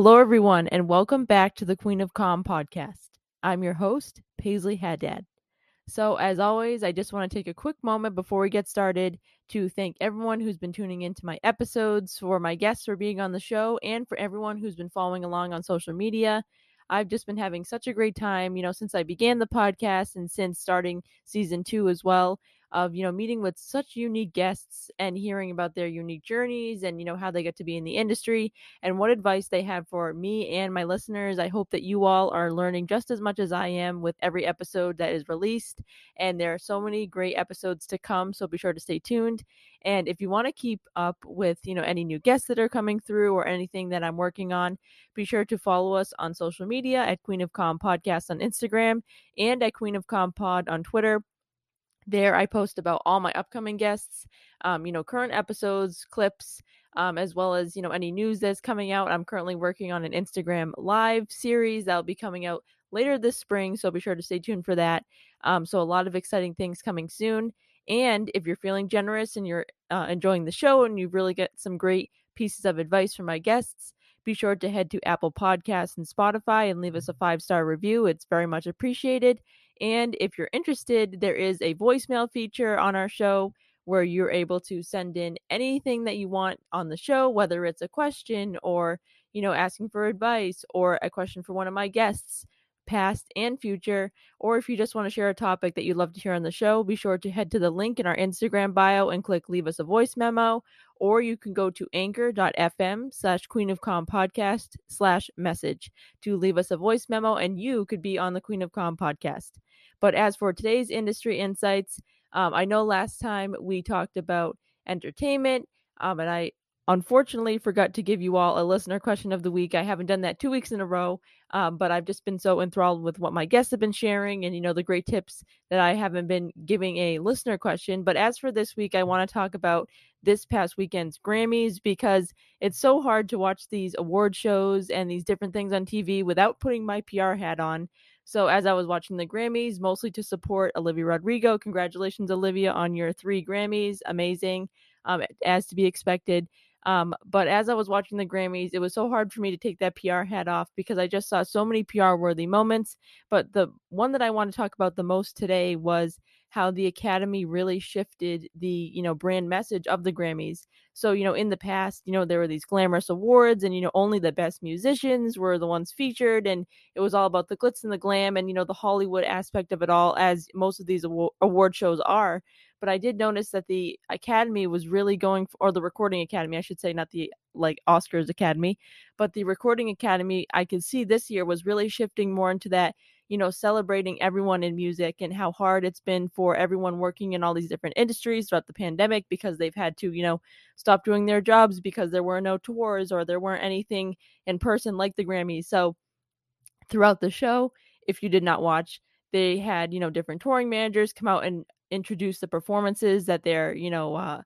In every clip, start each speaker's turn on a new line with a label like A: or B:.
A: Hello, everyone, and welcome back to the Queen of Comm podcast. I'm your host, Paisley Haddad. So, as always, I just want to take a quick moment before we get started to thank everyone who's been tuning into my episodes, for my guests for being on the show, and for everyone who's been following along on social media. I've just been having such a great time, you know, since I began the podcast and since starting season two as well of you know meeting with such unique guests and hearing about their unique journeys and you know how they get to be in the industry and what advice they have for me and my listeners i hope that you all are learning just as much as i am with every episode that is released and there are so many great episodes to come so be sure to stay tuned. And if you want to keep up with you know any new guests that are coming through or anything that i'm working on be sure to follow us on social media at queen of comm podcast on instagram and at queen of comm pod on twitter there, I post about all my upcoming guests, um, you know, current episodes, clips, um, as well as, you know, any news that's coming out. I'm currently working on an Instagram live series that'll be coming out later this spring. So be sure to stay tuned for that. Um, so, a lot of exciting things coming soon. And if you're feeling generous and you're uh, enjoying the show and you really get some great pieces of advice from my guests, be sure to head to Apple Podcasts and Spotify and leave us a five star review. It's very much appreciated. And if you're interested, there is a voicemail feature on our show where you're able to send in anything that you want on the show, whether it's a question or, you know, asking for advice or a question for one of my guests past and future, or if you just want to share a topic that you'd love to hear on the show, be sure to head to the link in our Instagram bio and click leave us a voice memo, or you can go to anchor.fm slash queen of comm podcast slash message to leave us a voice memo and you could be on the Queen of Comm podcast. But as for today's industry insights, um, I know last time we talked about entertainment, um, and I unfortunately forgot to give you all a listener question of the week. I haven't done that two weeks in a row, um, but I've just been so enthralled with what my guests have been sharing and, you know, the great tips that I haven't been giving a listener question. But as for this week, I want to talk about this past weekend's Grammys because it's so hard to watch these award shows and these different things on TV without putting my PR hat on. So as I was watching the Grammys, mostly to support Olivia Rodrigo, congratulations, Olivia, on your three Grammys. Amazing, um, as to be expected. Um, but as I was watching the Grammys, it was so hard for me to take that PR hat off because I just saw so many PR worthy moments. But the one that I want to talk about the most today was how the Academy really shifted the, you know, brand message of the Grammys. So, you know, in the past, you know, there were these glamorous awards and, you know, only the best musicians were the ones featured. And it was all about the glitz and the glam and, you know, the Hollywood aspect of it all, as most of these award shows are. But I did notice that the Academy was really going, for, or the Recording Academy, I should say, not the like Oscars Academy, but the Recording Academy, I could see this year was really shifting more into that you know, celebrating everyone in music and how hard it's been for everyone working in all these different industries throughout the pandemic because they've had to, you know, stop doing their jobs because there were no tours or there weren't anything in person like the Grammys. So throughout the show, if you did not watch, they had, you know, different touring managers come out and introduce the performances that they're, you know, uh,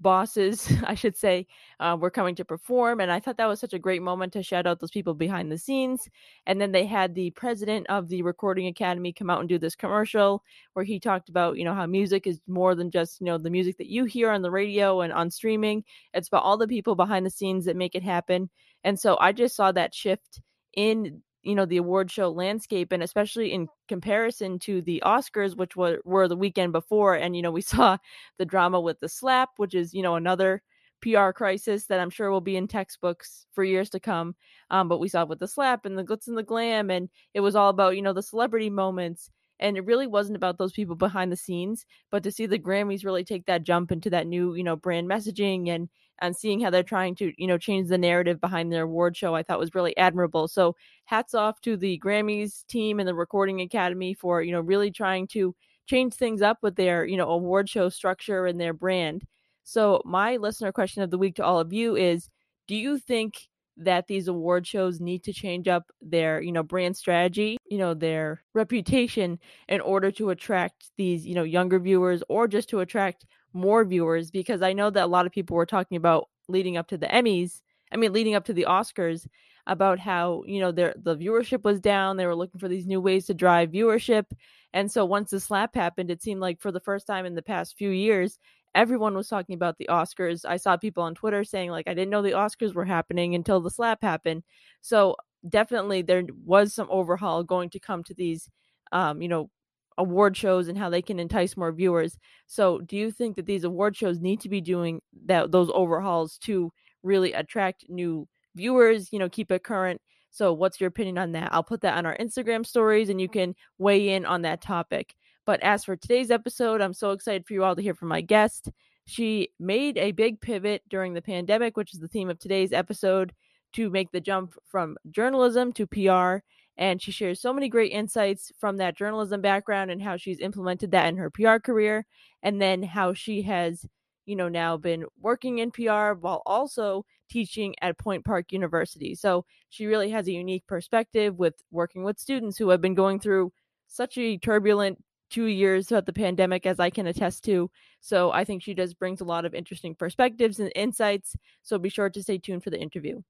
A: bosses, I should say, uh, were coming to perform. And I thought that was such a great moment to shout out those people behind the scenes. And then they had the president of the Recording Academy come out and do this commercial where he talked about, you know, how music is more than just, you know, the music that you hear on the radio and on streaming. It's about all the people behind the scenes that make it happen. And so I just saw that shift in you know the award show landscape and especially in comparison to the oscars which were, were the weekend before and you know we saw the drama with the slap which is you know another pr crisis that i'm sure will be in textbooks for years to come um, but we saw it with the slap and the glitz and the glam and it was all about you know the celebrity moments and it really wasn't about those people behind the scenes but to see the grammys really take that jump into that new you know brand messaging and and seeing how they're trying to you know change the narrative behind their award show i thought was really admirable. So hats off to the grammys team and the recording academy for you know really trying to change things up with their you know award show structure and their brand. So my listener question of the week to all of you is do you think that these award shows need to change up their you know brand strategy you know their reputation in order to attract these you know younger viewers or just to attract more viewers because I know that a lot of people were talking about leading up to the Emmys. I mean, leading up to the Oscars about how you know their the viewership was down. They were looking for these new ways to drive viewership, and so once the slap happened, it seemed like for the first time in the past few years, everyone was talking about the Oscars. I saw people on Twitter saying like I didn't know the Oscars were happening until the slap happened. So definitely there was some overhaul going to come to these um, you know, award shows and how they can entice more viewers. So, do you think that these award shows need to be doing that those overhauls to really attract new viewers, you know, keep it current? So, what's your opinion on that? I'll put that on our Instagram stories and you can weigh in on that topic. But as for today's episode, I'm so excited for you all to hear from my guest. She made a big pivot during the pandemic, which is the theme of today's episode, to make the jump from journalism to PR and she shares so many great insights from that journalism background and how she's implemented that in her PR career and then how she has you know now been working in PR while also teaching at Point Park University. So she really has a unique perspective with working with students who have been going through such a turbulent 2 years throughout the pandemic as I can attest to. So I think she just brings a lot of interesting perspectives and insights. So be sure to stay tuned for the interview.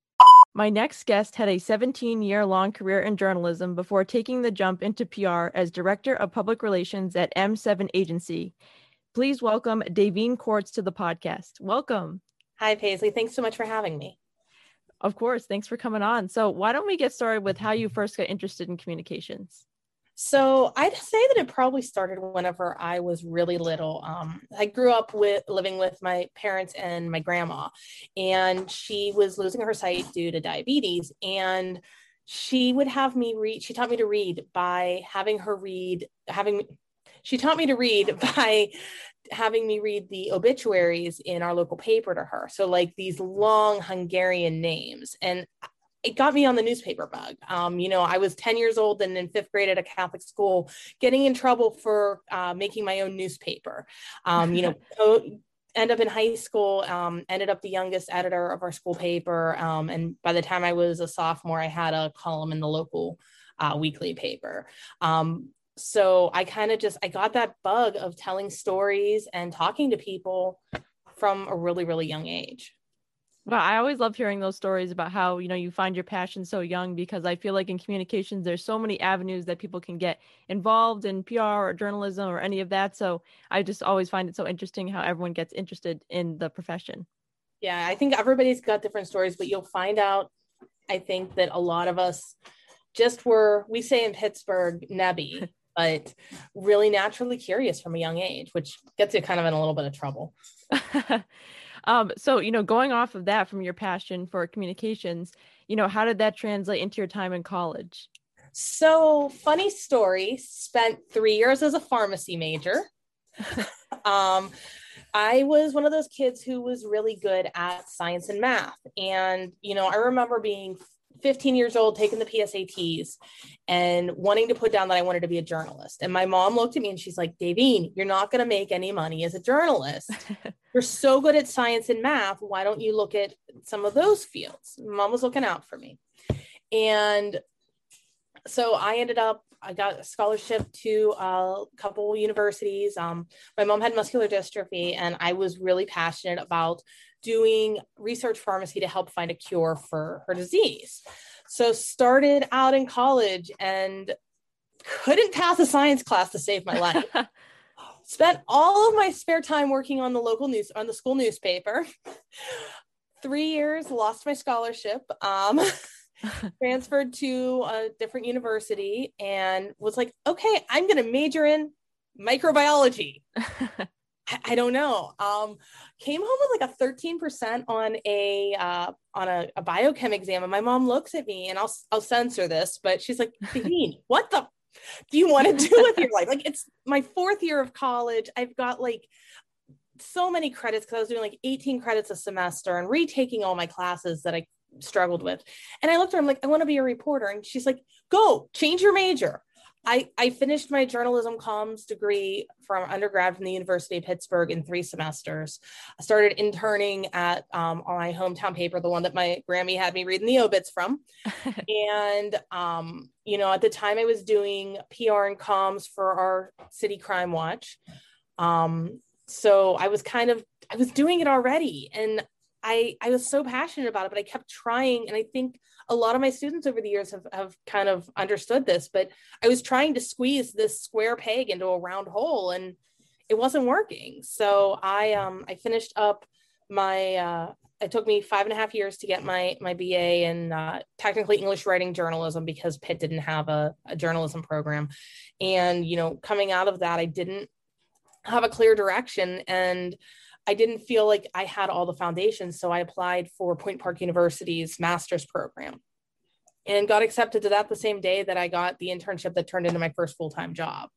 A: My next guest had a 17 year long career in journalism before taking the jump into PR as Director of Public Relations at M7 Agency. Please welcome Daveen Kurutz to the podcast. Welcome.
B: Hi, Paisley. Thanks so much for having me.
A: Of course. Thanks for coming on. So, why don't we get started with how you first got interested in communications?
B: So I'd say that it probably started whenever I was really little. Um, I grew up with living with my parents and my grandma, and she was losing her sight due to diabetes. And she would have me read, she taught me to read by having her read, having, she taught me to read by having me read the obituaries in our local paper to her. So, like these long Hungarian names. And it got me on the newspaper bug. Um, you know, I was 10 years old and in fifth grade at a Catholic school, getting in trouble for uh, making my own newspaper. Um, you know, end up in high school, um, ended up the youngest editor of our school paper. Um, and by the time I was a sophomore, I had a column in the local uh, weekly paper. Um, so I kind of just, I got that bug of telling stories and talking to people from a really, really young age.
A: Well, I always love hearing those stories about how, you know, you find your passion so young because I feel like in communications there's so many avenues that people can get involved in PR or journalism or any of that. So I just always find it so interesting how everyone gets interested in the profession.
B: Yeah, I think everybody's got different stories, but you'll find out I think that a lot of us just were we say in Pittsburgh nebby, but really naturally curious from a young age, which gets you kind of in a little bit of trouble.
A: Um, so, you know, going off of that from your passion for communications, you know, how did that translate into your time in college?
B: So, funny story, spent three years as a pharmacy major. um, I was one of those kids who was really good at science and math. And, you know, I remember being 15 years old, taking the PSATs and wanting to put down that I wanted to be a journalist. And my mom looked at me and she's like, Daveen, you're not going to make any money as a journalist. you're so good at science and math. Why don't you look at some of those fields? Mom was looking out for me. And so I ended up, I got a scholarship to a couple universities. Um, my mom had muscular dystrophy, and I was really passionate about doing research pharmacy to help find a cure for her disease. So started out in college and couldn't pass a science class to save my life. Spent all of my spare time working on the local news on the school newspaper. Three years, lost my scholarship. Um, transferred to a different university and was like, okay, I'm going to major in microbiology. I, don't know. Um, came home with like a 13% on a uh, on a, a biochem exam, and my mom looks at me, and I'll I'll censor this, but she's like, Dean, what the do you want to do with your life? Like it's my fourth year of college. I've got like so many credits because I was doing like 18 credits a semester and retaking all my classes that I struggled with. And I looked at her, I'm like, I want to be a reporter. And she's like, go change your major. I, I finished my journalism comms degree from undergrad from the University of Pittsburgh in three semesters. I started interning at um, on my hometown paper, the one that my Grammy had me reading the obits from. and, um, you know, at the time I was doing PR and comms for our city crime watch. Um, so I was kind of, I was doing it already. And I, I was so passionate about it, but I kept trying. And I think a lot of my students over the years have, have kind of understood this, but I was trying to squeeze this square peg into a round hole and it wasn't working. So I um I finished up my uh it took me five and a half years to get my my BA in uh, technically English writing journalism because Pitt didn't have a, a journalism program, and you know coming out of that I didn't have a clear direction and I didn't feel like I had all the foundations, so I applied for Point Park University's master's program and got accepted to that the same day that I got the internship that turned into my first full time job.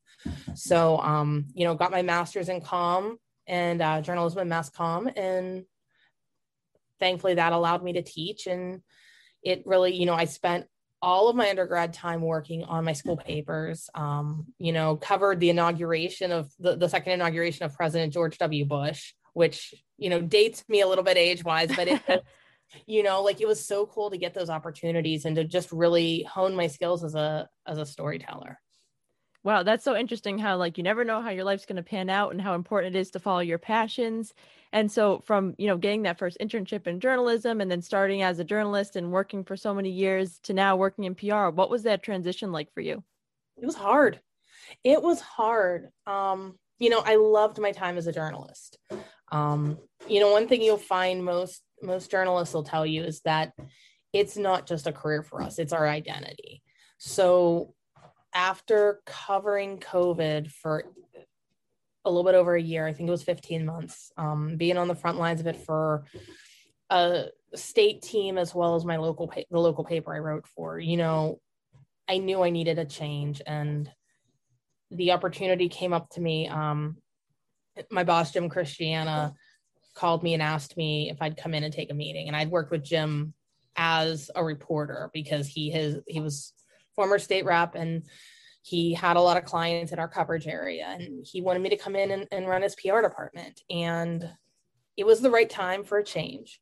B: So, um, you know, got my master's in com and uh, journalism and mass com, and thankfully that allowed me to teach. And it really, you know, I spent all of my undergrad time working on my school papers. Um, you know, covered the inauguration of the, the second inauguration of President George W. Bush, which you know dates me a little bit age wise, but it. you know like it was so cool to get those opportunities and to just really hone my skills as a as a storyteller.
A: Wow that's so interesting how like you never know how your life's going to pan out and how important it is to follow your passions. And so from you know getting that first internship in journalism and then starting as a journalist and working for so many years to now working in pr what was that transition like for you?
B: It was hard. It was hard. Um you know i loved my time as a journalist um you know one thing you'll find most most journalists will tell you is that it's not just a career for us, it's our identity. So after covering COVID for a little bit over a year, I think it was 15 months, um, being on the front lines of it for a state team as well as my local pa- the local paper I wrote for, you know, I knew I needed a change and the opportunity came up to me. Um, my boss, Jim Christiana, called me and asked me if I'd come in and take a meeting. And I'd worked with Jim as a reporter because he has he was former state rep and he had a lot of clients in our coverage area and he wanted me to come in and, and run his PR department. And it was the right time for a change.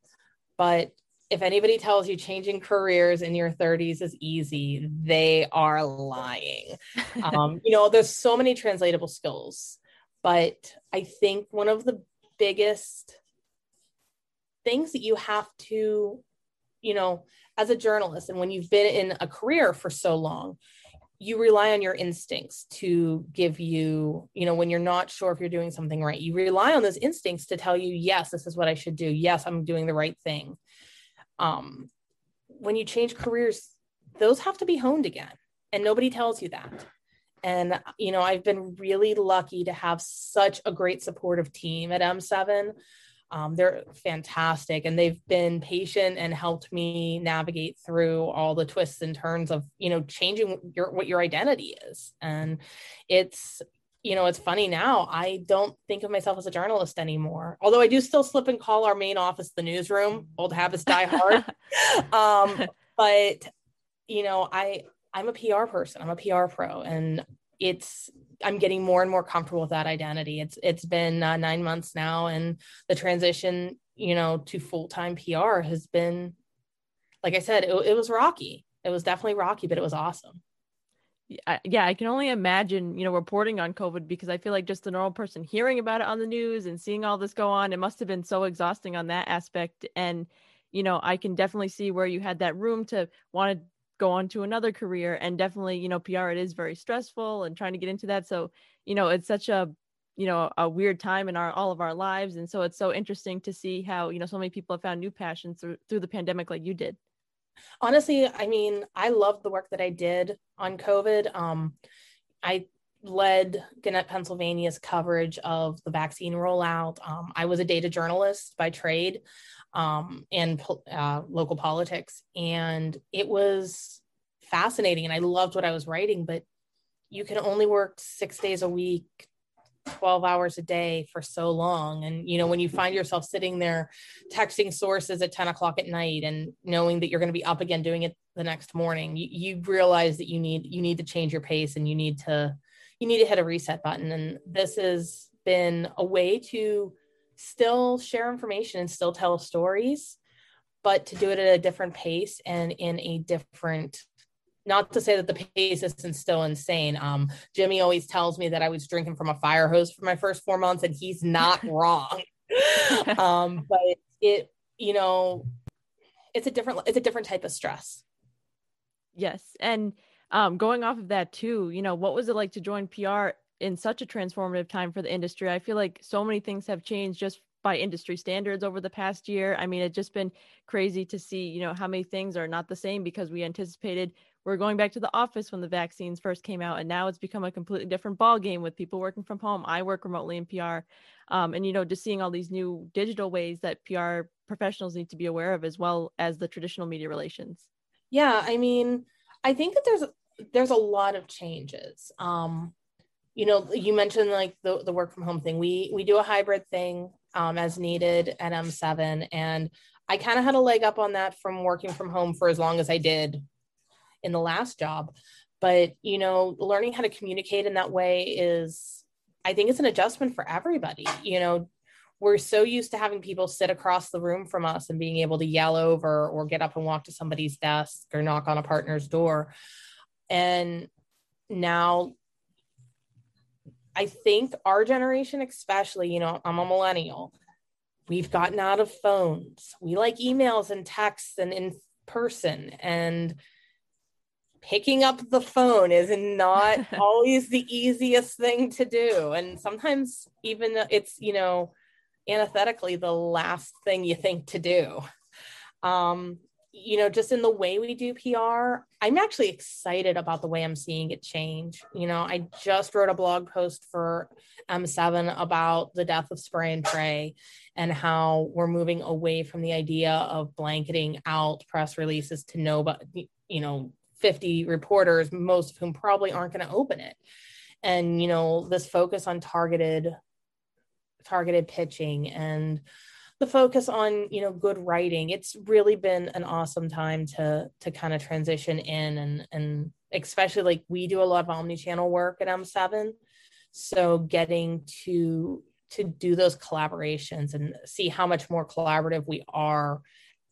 B: But if anybody tells you changing careers in your 30s is easy, they are lying. um, you know, there's so many translatable skills, but I think one of the biggest things that you have to, you know, as a journalist, and when you've been in a career for so long, you rely on your instincts to give you, you know, when you're not sure if you're doing something right, you rely on those instincts to tell you, yes, this is what I should do. Yes, I'm doing the right thing. Um, when you change careers, those have to be honed again, and nobody tells you that. And, you know, I've been really lucky to have such a great supportive team at M7 um, they're fantastic and they've been patient and helped me navigate through all the twists and turns of you know changing your what your identity is. And it's you know it's funny now i don't think of myself as a journalist anymore although i do still slip and call our main office the newsroom old habits die hard. Um, but you know i i'm a pr person i'm a pr pro and it's I'm getting more and more comfortable with that identity. It's it's been uh, nine months now, and the transition, you know, to full time PR has been, like I said, it, it was rocky. It was definitely rocky, but it was awesome.
A: Yeah, I can only imagine, you know, reporting on COVID because I feel like just the normal person hearing about it on the news and seeing all this go on, it must have been so exhausting on that aspect. And, you know, I can definitely see where you had that room to want to go on to another career and definitely you know pr it is very stressful and trying to get into that. So you know it's such a you know a weird time in our all of our lives. And so it's so interesting to see how you know so many people have found new passions through through the pandemic like you did.
B: Honestly i mean i loved the work that i did on covid. Um i led Gannett, Pennsylvania's coverage of the vaccine rollout. Um, I was a data journalist by trade um, and uh, local politics. And it was fascinating. And I loved what I was writing, but you can only work six days a week, 12 hours a day for so long. And, you know, when you find yourself sitting there texting sources at 10 o'clock at night and knowing that you're going to be up again doing it the next morning, you, you realize that you need, you need to change your pace and you need to, you need to hit a reset button. And this has been a way to still share information and still tell stories, but to do it at a different pace and in a different not to say that the pace isn't still insane. Um, Jimmy always tells me that I was drinking from a fire hose for my first four months, and he's not wrong. um, but it, you know, it's a different, it's a different type of stress.
A: Yes, and um, going off of that too, you know, what was it like to join PR in such a transformative time for the industry. I feel like so many things have changed just by industry standards over the past year. I mean, it's just been crazy to see, you know, how many things are not the same because we anticipated we're going back to the office when the vaccines first came out, and now it's become a completely different ball game with people working from home. I work remotely in PR, um, and you know, just seeing all these new digital ways that PR professionals need to be aware of, as well as the traditional media relations.
B: Yeah, I mean, I think that there's there's a lot of changes. Um, you know, you mentioned like the, the work from home thing. We we do a hybrid thing um, as needed at M7. And I kind of had a leg up on that from working from home for as long as I did in the last job. But, you know, learning how to communicate in that way is, I think it's an adjustment for everybody. You know, we're so used to having people sit across the room from us and being able to yell over or get up and walk to somebody's desk or knock on a partner's door. And now I think our generation, especially, you know, I'm a millennial. We've gotten out of phones. We like emails and texts and in person. And picking up the phone is not always the easiest thing to do. And sometimes, even it's, you know, antithetically the last thing you think to do. Um, you know, just in the way we do PR, I'm actually excited about the way I'm seeing it change. You know, I just wrote a blog post for um, M7 about the death of spray and pray and how we're moving away from the idea of blanketing out press releases to nobody, you know, 50 reporters, most of whom probably aren't going to open it. And, you know, this focus on targeted targeted pitching and the focus on you know good writing it's really been an awesome time to to kind of transition in and and especially like we do a lot of omni-channel work at m7 so getting to to do those collaborations and see how much more collaborative we are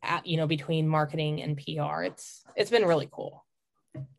B: at you know between marketing and pr it's it's been really cool.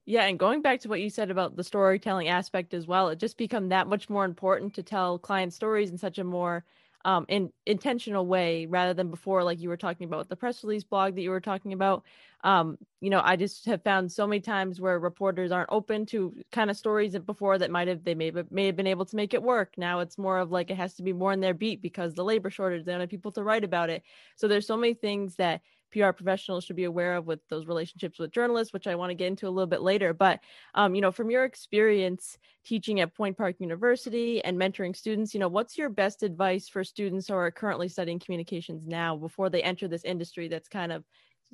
A: Yeah, and going back to what you said about the storytelling aspect as well, it just become that much more important to tell client stories in such a more um, in intentional way rather than before, like you were talking about the press release blog that you were talking about. Um, you know, I just have found so many times where reporters aren't open to kind of stories that before that might have they may have, may have been able to make it work. Now it's more of like it has to be more in their beat because the labor shortage, they don't have people to write about it. So there's so many things that PR professionals should be aware of with those relationships with journalists, which I want to get into a little bit later. But um, you know, from your experience teaching at Point Park University and mentoring students, you know, what's your best advice for students who are currently studying communications now before they enter this industry that's kind of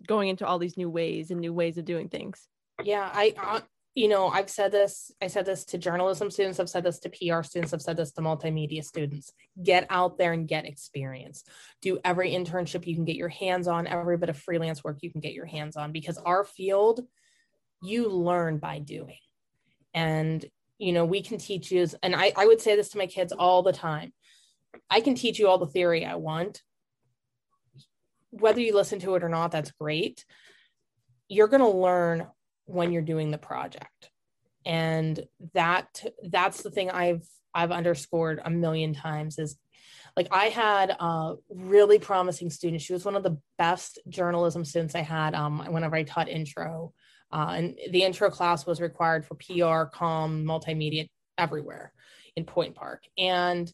A: going into all these new ways and new ways of doing things?
B: Yeah, I uh, you know, I've said this, I said this to journalism students, I've said this to PR students, I've said this to multimedia students. Get out there and get experience. Do every internship you can get your hands on, every bit of freelance work you can get your hands on, because our field, you learn by doing. And, you know, we can teach you, and I, I would say this to my kids all the time I can teach you all the theory I want. Whether you listen to it or not, that's great. You're going to learn when you're doing the project. And that that's the thing i've i've underscored a million times is like i had a really promising student. She was one of the best journalism students i had um, whenever i taught intro. Uh, and the intro class was required for pr com multimedia everywhere in point park. And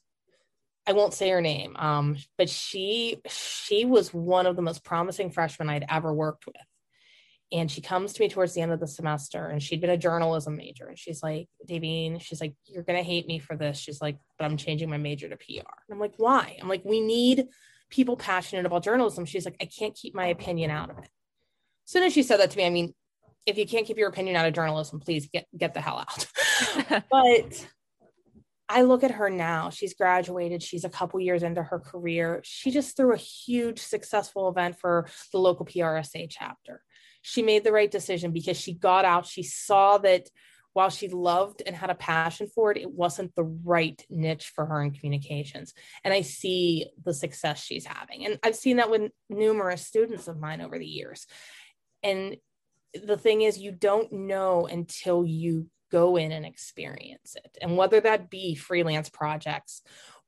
B: i won't say her name um, but she she was one of the most promising freshmen i'd ever worked with and she comes to me towards the end of the semester and she'd been a journalism major and she's like daveen she's like you're gonna hate me for this she's like but i'm changing my major to pr and i'm like why i'm like we need people passionate about journalism she's like i can't keep my opinion out of it as soon as she said that to me i mean if you can't keep your opinion out of journalism please get get the hell out but I look at her now. She's graduated. She's a couple years into her career. She just threw a huge successful event for the local PRSA chapter she made the right decision because she got out. She saw that while she loved and had a passion for it, it wasn't the right niche for her in communications. And I see the success she's having. And I've seen that with numerous students of mine over the years. And the thing is, you don't know until you go in and experience it. And whether that be freelance projects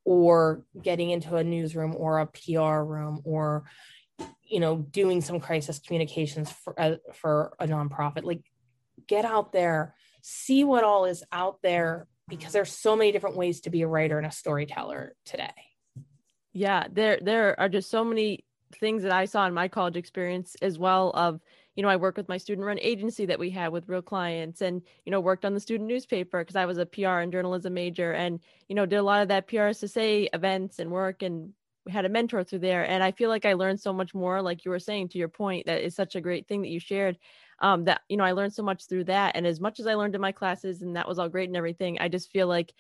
B: or getting into a newsroom or a PR room or you know doing some crisis communications for uh, for a nonprofit like get out there see what all is out there because there's so many different ways to be a writer and a storyteller today.
A: Yeah, there there are just so many things that I saw in my college experience as well of you know I work with my student run agency that we had with real clients and you know worked on the student newspaper because I was a PR and journalism major and you know did a lot of that PR to say events and work and had a mentor through there and I feel like I learned so much more like you were saying to your point that is such a great thing that you shared um, that you know I learned so much through that. And as much as I learned in my classes, and that was all great and everything, I just feel like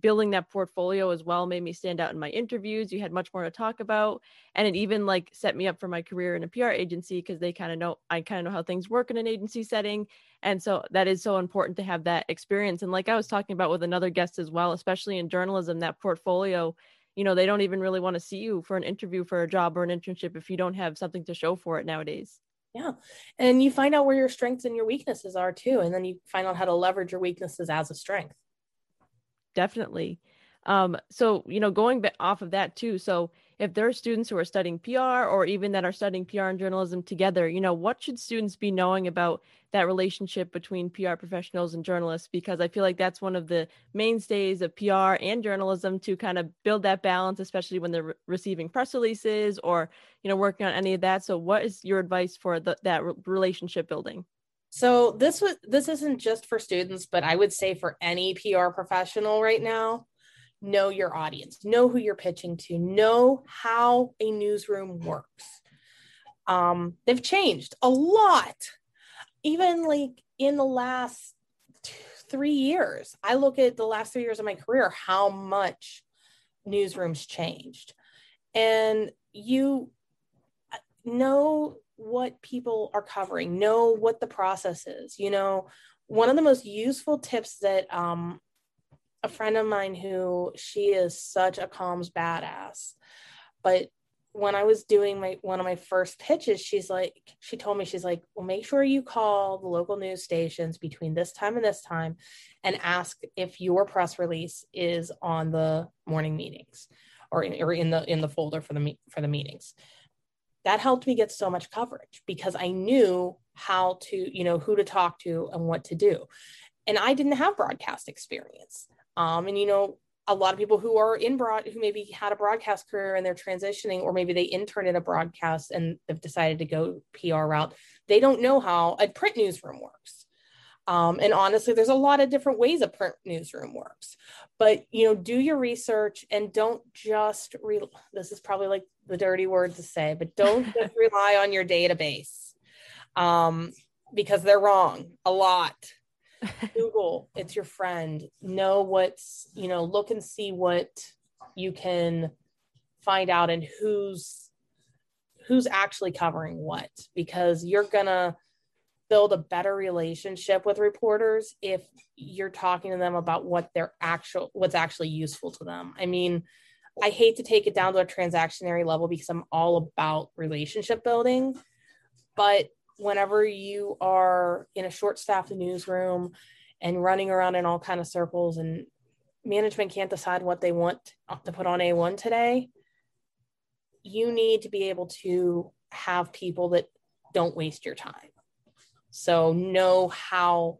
A: building that portfolio as well made me stand out in my interviews. You had much more to talk about, and it even like set me up for my career in a PR agency because they kind of know I kind of know how things work in an agency setting, and so that is so important to have that experience. And like I was talking about with another guest as well, especially in journalism, that portfolio you know they don't even really want to see you for an interview for a job or an internship if you don't have something to show for it nowadays
B: yeah. And you find out where your strengths and your weaknesses are too. And then you find out how to leverage your weaknesses as a strength.
A: Definitely. Um, so, you know, going off of that too. So, if there are students who are studying PR or even that are studying PR and journalism together, you know, what should students be knowing about that relationship between PR professionals and journalists? Because I feel like that's one of the mainstays of PR and journalism to kind of build that balance, especially when they're re- receiving press releases or, you know, working on any of that. So, what is your advice for the, that re- relationship building?
B: So this was this isn't just for students, but I would say for any PR professional right now know your audience, know who you're pitching to, know how a newsroom works. Um, they've changed a lot, even like in the last three years. I look at the last three years of my career, how much newsrooms changed. And you know what people are covering, know what the process is. You know, one of the most useful tips that um, a friend of mine who she is such a comms badass. But when I was doing my one of my first pitches, she's like, she told me, she's like, well, make sure you call the local news stations between this time and this time and ask if your press release is on the morning meetings or in, or in the in the folder for the for the meetings. That helped me get so much coverage because I knew how to, you know, who to talk to and what to do. And I didn't have broadcast experience. Um, and you know, a lot of people who are in broad who maybe had a broadcast career and they're transitioning, or maybe they interned in a broadcast and have decided to go PR route, they don't know how a print newsroom works. Um, and honestly, there's a lot of different ways a print newsroom works. But you know, do your research and don't just re- this is probably like the dirty word to say, but don't just rely on your database um, because they're wrong a lot. Google, it's your friend. Know what's, you know, look and see what you can find out and who's who's actually covering what because you're going to build a better relationship with reporters if you're talking to them about what their actual what's actually useful to them. I mean, I hate to take it down to a transactionary level because I'm all about relationship building, but whenever you are in a short staffed newsroom and running around in all kind of circles and management can't decide what they want to put on A1 today, you need to be able to have people that don't waste your time. So know how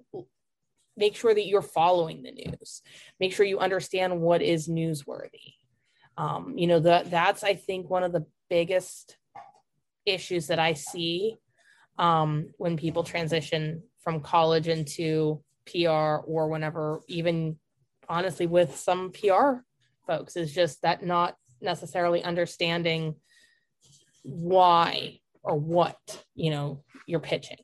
B: make sure that you're following the news. Make sure you understand what is newsworthy. Um, you know, that that's I think one of the biggest issues that I see um, when people transition from college into PR or whenever, even honestly, with some PR folks, is just that not necessarily understanding why or what you know you're pitching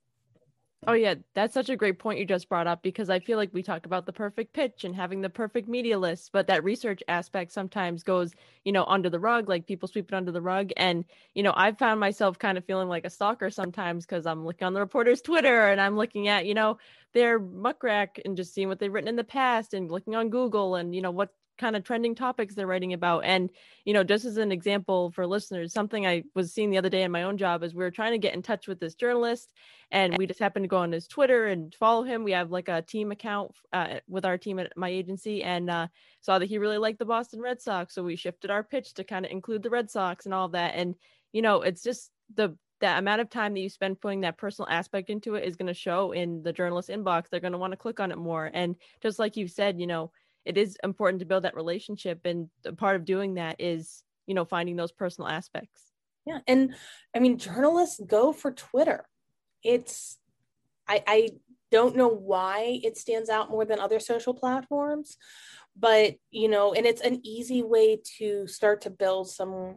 A: Oh yeah, that's such a great point you just brought up because I feel like we talk about the perfect pitch and having the perfect media list, but that research aspect sometimes goes, you know, under the rug, like people sweep it under the rug. And, you know, I've found myself kind of feeling like a stalker sometimes because I'm looking on the reporter's Twitter and I'm looking at, you know, their Muck Rack and just seeing what they've written in the past and looking on Google and, you know, what kind of trending topics they're writing about. And, you know, just as an example for listeners, something I was seeing the other day in my own job is we are trying to get in touch with this journalist and we just happened to go on his Twitter and follow him. We have like a team account uh, with our team at my agency and uh, saw that he really liked the Boston Red Sox. So we shifted our pitch to kind of include the Red Sox and all of that. And, you know, it's just the, that amount of time that you spend putting that personal aspect into it is going to show in the journalist inbox. They're going to want to click on it more. And just like you said, you know, it is important to build that relationship and part of doing that is you know finding those personal aspects.
B: Yeah and i mean journalists go for twitter. It's i i don't know why it stands out more than other social platforms but you know and it's an easy way to start to build some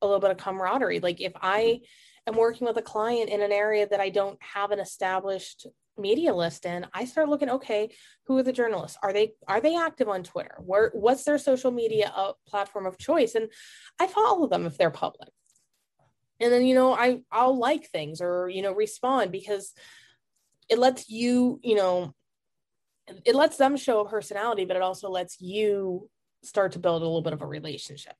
B: a little bit of camaraderie. Like if i am working with a client in an area that i don't have an established media list in i start looking okay who are the journalists? Are they are they active on twitter? Where what's their social media uh, platform of choice? And i follow them if they're public. And then you know i i'll like things or you know respond because it lets you you know it lets them show a personality but it also lets you start to build a little bit of a relationship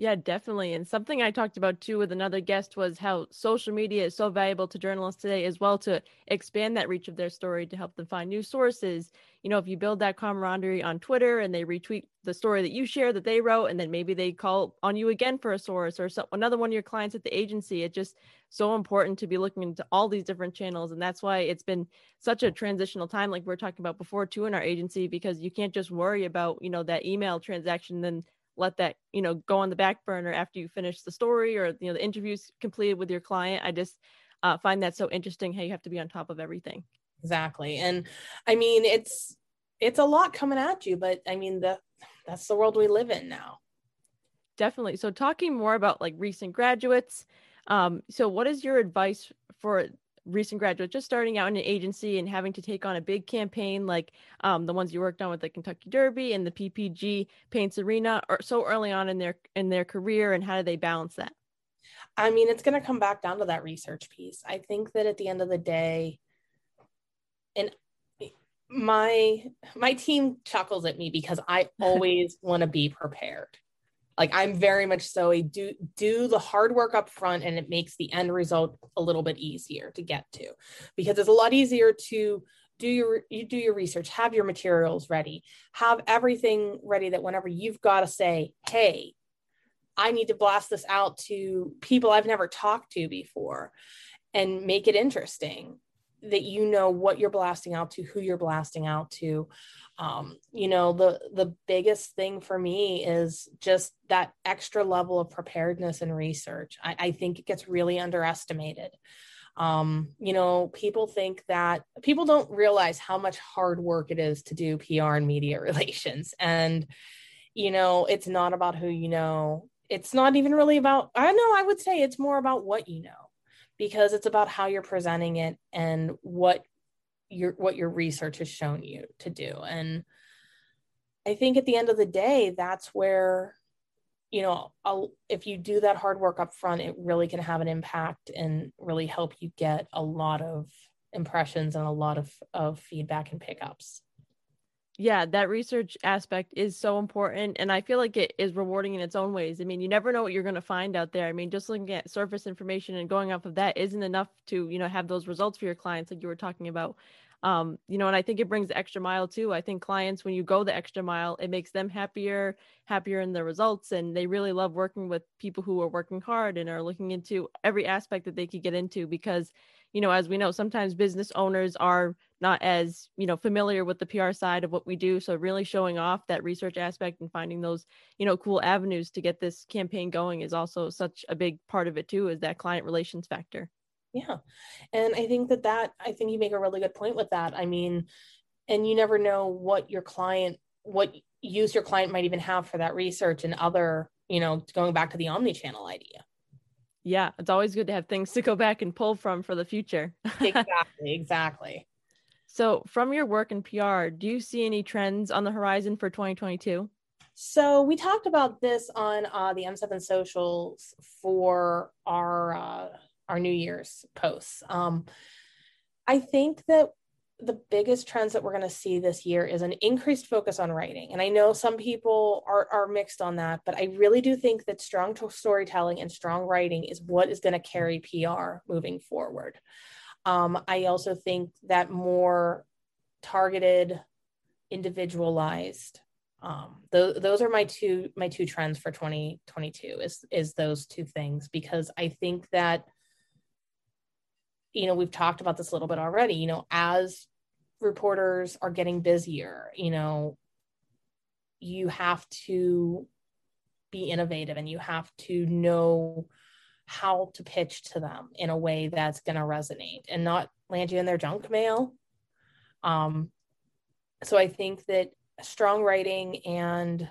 A: yeah, definitely. And something I talked about too with another guest was how social media is so valuable to journalists today as well to expand that reach of their story to help them find new sources. You know, if you build that camaraderie on Twitter and they retweet the story that you share that they wrote, and then maybe they call on you again for a source or so, another one of your clients at the agency, it's just so important to be looking into all these different channels. And that's why it's been such a transitional time, like we are talking about before too in our agency, because you can't just worry about, you know, that email transaction then let that you know go on the back burner after you finish the story or you know the interviews completed with your client. I just uh, find that so interesting how you have to be on top of everything.
B: Exactly. And i mean it's it's a lot coming at you but i mean the that's the world we live in now.
A: Definitely. So talking more about like recent graduates um, so what is your advice for recent graduate just starting out in an agency and having to take on a big campaign like um, the ones you worked on with the Kentucky Derby and the PPG Paints Arena or so early on in their in their career and how do they balance that?
B: I mean, it's going to come back down to that research piece. I think that at the end of the day, and my my team chuckles at me because I always want to be prepared like i'm very much so a do do the hard work up front and it makes the end result a little bit easier to get to. Because it's a lot easier to do your you do your research have your materials ready have everything ready that whenever you've got to say hey i need to blast this out to people i've never talked to before and make it interesting that you know what you're blasting out to who you're blasting out to. Um, you know the the biggest thing for me is just that extra level of preparedness and research. I, I think it gets really underestimated. Um, you know people think that people don't realize how much hard work it is to do pr and media relations. And you know it's not about who you know. It's not even really about i know i would say it's more about what you know because it's about how you're presenting it and what your what your research has shown you to do. And i think at the end of the day that's where you know I'll, if you do that hard work up front it really can have an impact and really help you get a lot of impressions and a lot of of feedback and pickups
A: yeah that research aspect is so important and i feel like it is rewarding in its own ways. I mean you never know what you're going to find out there. I mean just looking at surface information and going off of that isn't enough to you know have those results for your clients like you were talking about. Um, you know, and I think it brings the extra mile too. I think clients, when you go the extra mile, it makes them happier, happier in the results, and they really love working with people who are working hard and are looking into every aspect that they could get into because, you know, as we know, sometimes business owners are not as you know familiar with the PR side of what we do. So really showing off that research aspect and finding those you know cool avenues to get this campaign going is also such a big part of it too. Is that client relations factor?
B: Yeah. And I think that that, I think you make a really good point with that. I mean, and you never know what your client, what use your client might even have for that research and other, you know, going back to the omni-channel idea.
A: Yeah, it's always good to have things to go back and pull from for the future.
B: exactly, exactly.
A: So, from your work in PR, do you see any trends on the horizon for 2022?
B: So, we talked about this on uh, the M7 socials for our uh, our New Year's posts. Um, I think that the biggest trends that we're going to see this year is an increased focus on writing. And I know some people are, are mixed on that, but I really do think that strong storytelling and strong writing is what is going to carry PR moving forward. Um, I also think that more targeted, individualized. Um, th- those are my two my two trends for 2022 is is those two things because I think that you know we've talked about this a little bit already you know as reporters are getting busier you know you have to be innovative and you have to know how to pitch to them in a way that's going to resonate and not land you in their junk mail. Um, so I think that strong writing and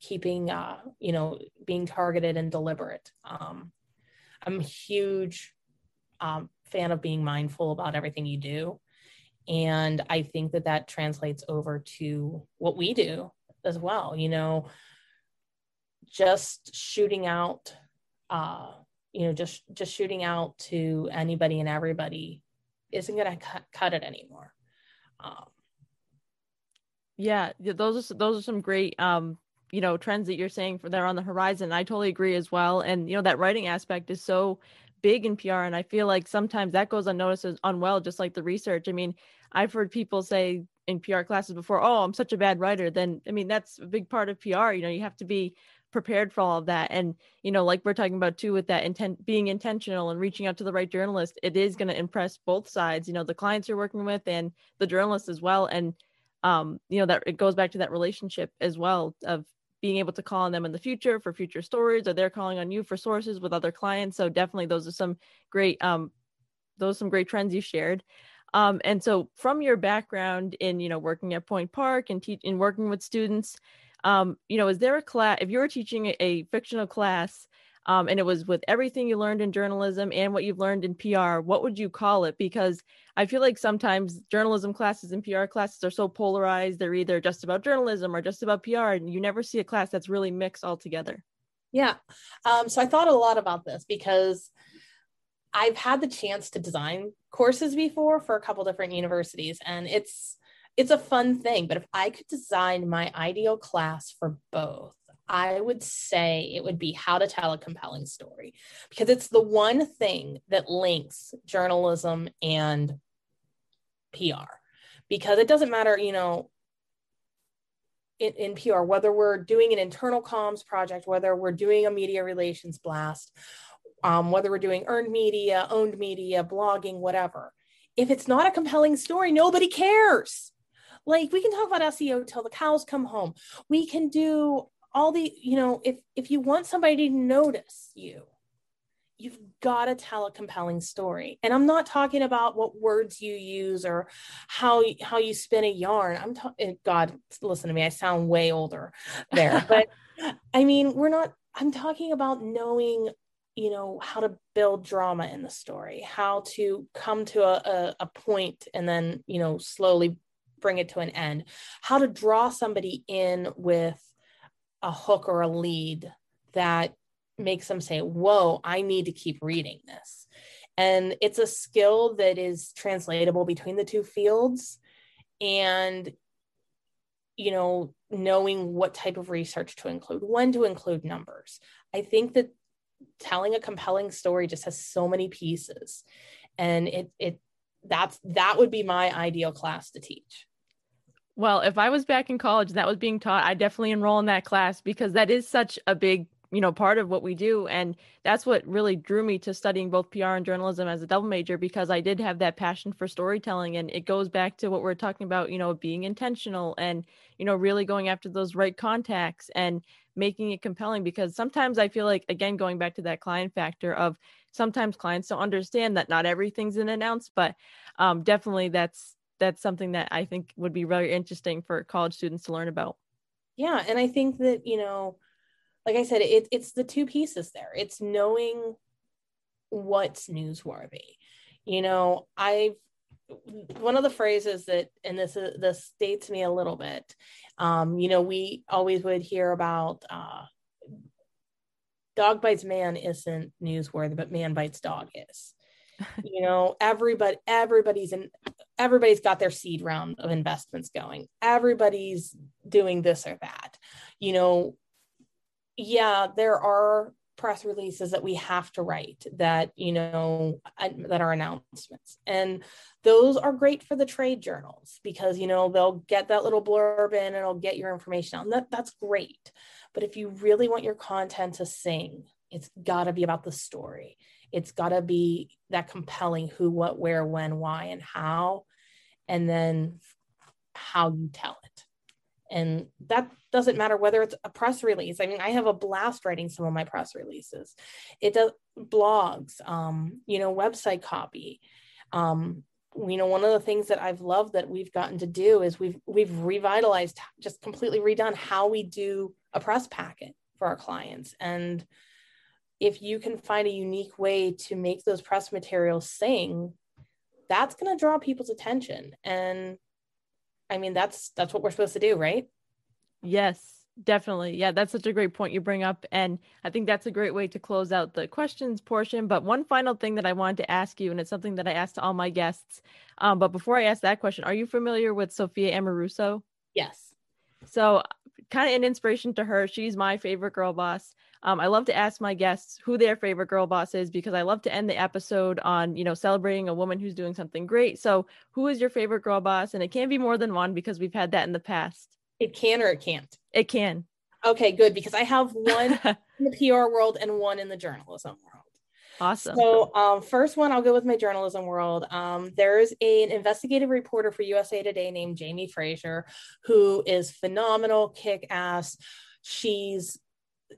B: keeping, uh, you know, being targeted and deliberate. Um, I'm huge um, fan of being mindful about everything you do. And I think that that translates over to what we do as well. You know, just shooting out uh, you know just just shooting out to anybody and everybody isn't going to cut, cut it anymore um,
A: yeah those are those are some great um you know trends that you're saying for that are on the horizon i totally agree as well and you know that writing aspect is so big in pr and i feel like sometimes that goes unnoticed as unwell just like the research. I mean i've heard people say in pr classes before oh i'm such a bad writer then i mean that's a big part of pr you know you have to be prepared for all of that. And you know like we're talking about too with that intent being intentional and reaching out to the right journalist it is going to impress both sides you know the clients you're working with and the journalists as well. And um you know that it goes back to that relationship as well of being able to call on them in the future for future stories or they're calling on you for sources with other clients. So definitely those are some great um those some great trends you shared. Um, and so from your background in you know working at point park and teaching working with students um, you know, is there a class, if you were teaching a, a fictional class um, and it was with everything you learned in journalism and what you've learned in PR, what would you call it? Because I feel like sometimes journalism classes and PR classes are so polarized. They're either just about journalism or just about PR, and you never see a class that's really mixed all together.
B: Yeah. Um, so I thought a lot about this because I've had the chance to design courses before for a couple different universities, and it's it's a fun thing. But if I could design my ideal class for both, I would say it would be how to tell a compelling story because it's the one thing that links journalism and PR. Because it doesn't matter, you know, in, in PR, whether we're doing an internal comms project, whether we're doing a media relations blast, um, whether we're doing earned media, owned media, blogging, whatever. If it's not a compelling story, nobody cares. Like we can talk about SEO till the cows come home. We can do all the, you know, if if you want somebody to notice you, you've got to tell a compelling story. And I'm not talking about what words you use or how how you spin a yarn. I'm talking eh, God, listen to me. I sound way older there. but I mean, we're not I'm talking about knowing you know how to build drama in the story how to come to a, a, a point and then you know slowly bring it to an end how to draw somebody in with a hook or a lead that makes them say whoa i need to keep reading this. And it's a skill that is translatable between the two fields. And you know knowing what type of research to include when to include numbers. I think that telling a compelling story just has so many pieces. And it it that's that would be my ideal class to teach
A: well, if I was back in college and that was being taught, I definitely enroll in that class because that is such a big, you know, part of what we do. And that's what really drew me to studying both PR and journalism as a double major because I did have that passion for storytelling. And it goes back to what we're talking about, you know, being intentional and, you know, really going after those right contacts and making it compelling because sometimes I feel like, again, going back to that client factor of sometimes clients don't understand that not everything's an announce, but um, definitely that's that's something that I think would be very interesting for college students to learn about.
B: Yeah, and I think that you know, like I said, it, it's the two pieces there. It's knowing what's newsworthy. You know, I've one of the phrases that, and this is, this dates me a little bit. Um, you know, we always would hear about uh, dog bites man isn't newsworthy, but man bites dog is. you know, everybody, everybody's in everybody's got their seed round of investments going. Everybody's doing this or that. You know, yeah, there are press releases that we have to write that you know that are announcements. And those are great for the trade journals because you know they'll get that little blurb in and it'll get your information out. And that, that's great. But if you really want your content to sing it's got to be about the story. It's got to be that compelling who what where when why and how and then how you tell it. And that doesn't matter whether it's a press release. I mean, I have a blast writing some of my press releases. It does blogs, um, you know, website copy. Um, you know, one of the things that I've loved that we've gotten to do is we've we've revitalized, just completely redone how we do a press packet for our clients. And if you can find a unique way to make those press materials sing, that's going to draw people's attention. And I mean, that's that's what we're supposed to do, right?
A: Yes, definitely. Yeah, that's such a great point you bring up. And I think that's a great way to close out the questions portion. But one final thing that I wanted to ask you, and it's something that I asked all my guests. Um, but before I ask that question, are you familiar with Sophia Amoruso?
B: Yes.
A: So, kind of an inspiration to her. She's my favorite girl boss. Um, I love to ask my guests who their favorite girl boss is because I love to end the episode on, you know, celebrating a woman who's doing something great. So, who is your favorite girl boss? And it can be more than one because we've had that in the past.
B: It can or it can't.
A: It can.
B: Okay, good because I have one in the PR world and one in the journalism world.
A: Awesome.
B: So, um, first one, I'll go with my journalism world. Um, there's an investigative reporter for USA Today named Jayme Fraser, who is phenomenal, kick ass. She's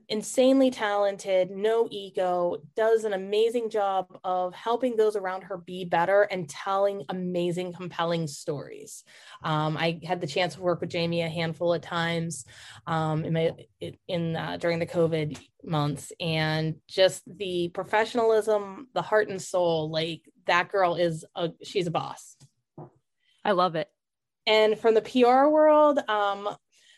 B: insanely talented, no ego, does an amazing job of helping those around her be better and telling amazing, compelling stories. Um, I had the chance to work with Jayme a handful of times um, in my in uh, during the COVID months, and just the professionalism, the heart and soul, like that girl is a she's a boss.
A: I love it.
B: And from the PR world, um,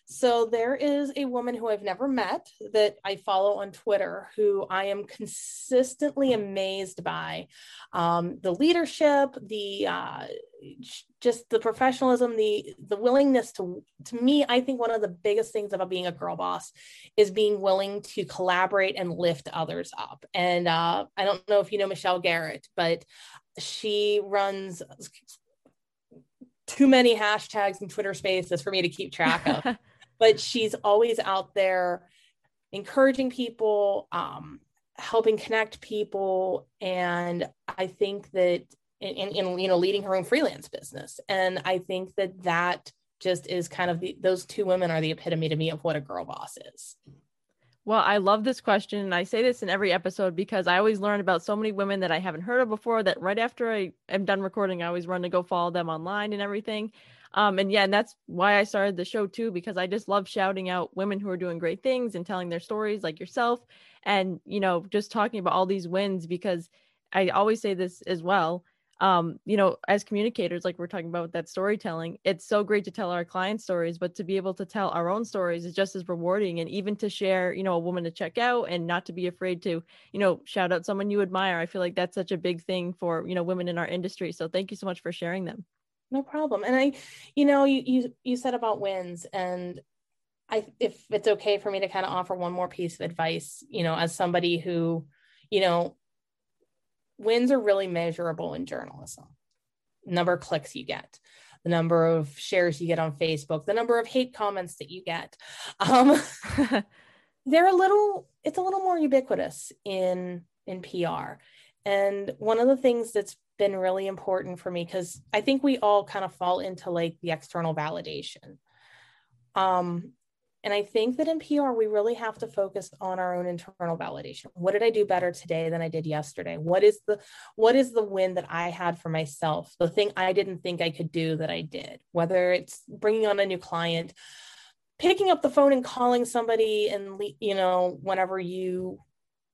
B: so there is a woman who I've never met that I follow on Twitter who I am consistently amazed by um, the leadership, the uh, just the professionalism, the the willingness to to me. I think one of the biggest things about being a girl boss is being willing to collaborate and lift others up. And uh, I don't know if you know Michelle Garrett, but she runs too many hashtags in Twitter spaces for me to keep track of. but she's always out there encouraging people, um, helping connect people. And I think that in, you know, leading her own freelance business. And I think that that just is kind of the, those two women are the epitome to me of what a girl boss is.
A: Well, I love this question. And I say this in every episode because I always learn about so many women that I haven't heard of before that right after I am done recording, I always run to go follow them online and everything. Um, and yeah, and that's why I started the show too, because I just love shouting out women who are doing great things and telling their stories like yourself. And, you know, just talking about all these wins because I always say this as well. Um, you know, as communicators, like we're talking about that storytelling, it's so great to tell our client stories, but to be able to tell our own stories is just as rewarding. And even to share, you know, a woman to check out and not to be afraid to, you know, shout out someone you admire. I feel like that's such a big thing for, you know, women in our industry. So thank you so much for sharing them
B: no problem. And i you know you you you said about wins and i if it's okay for me to kind of offer one more piece of advice you know as somebody who you know wins are really measurable in journalism. Number of clicks you get the number of shares you get on facebook the number of hate comments that you get. Um they're a little it's a little more ubiquitous in in pr and one of the things that's been really important for me because I think we all kind of fall into like the external validation. Um, and I think that in PR, we really have to focus on our own internal validation. What did I do better today than I did yesterday? What is the what is the win that I had for myself? The thing I didn't think I could do that I did. Whether it's bringing on a new client, picking up the phone and calling somebody, and you know, whenever you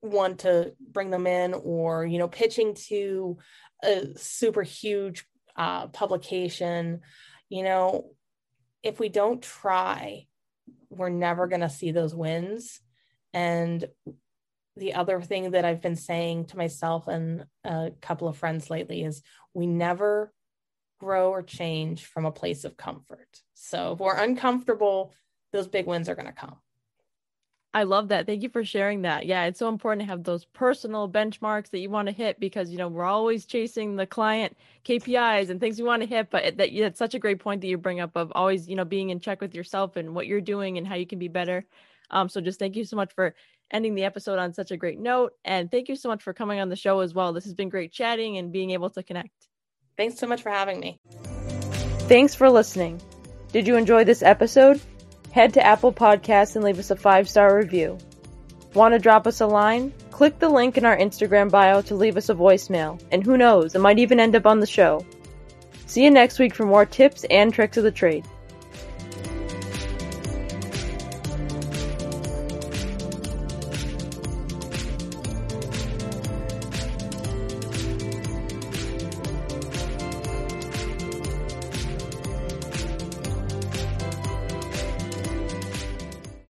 B: want to bring them in, or you know, pitching to a super huge uh, publication, you know, if we don't try, we're never going to see those wins. And the other thing that I've been saying to myself and a couple of friends lately is we never grow or change from a place of comfort. So if we're uncomfortable, those big wins are going to come.
A: I love that. Thank you for sharing that. Yeah, it's so important to have those personal benchmarks that you want to hit because you know we're always chasing the client KPIs and things we want to hit. But that it's such a great point that you bring up of always you know being in check with yourself and what you're doing and how you can be better. Um, so just thank you so much for ending the episode on such a great note, and thank you so much for coming on the show as well. This has been great chatting and being able to connect.
B: Thanks so much for having me.
A: Thanks for listening. Did you enjoy this episode? Head to Apple Podcasts and leave us a five star review. Want to drop us a line? Click the link in our Instagram bio to leave us a voicemail, and who knows, it might even end up on the show. See you next week for more tips and tricks of the trade.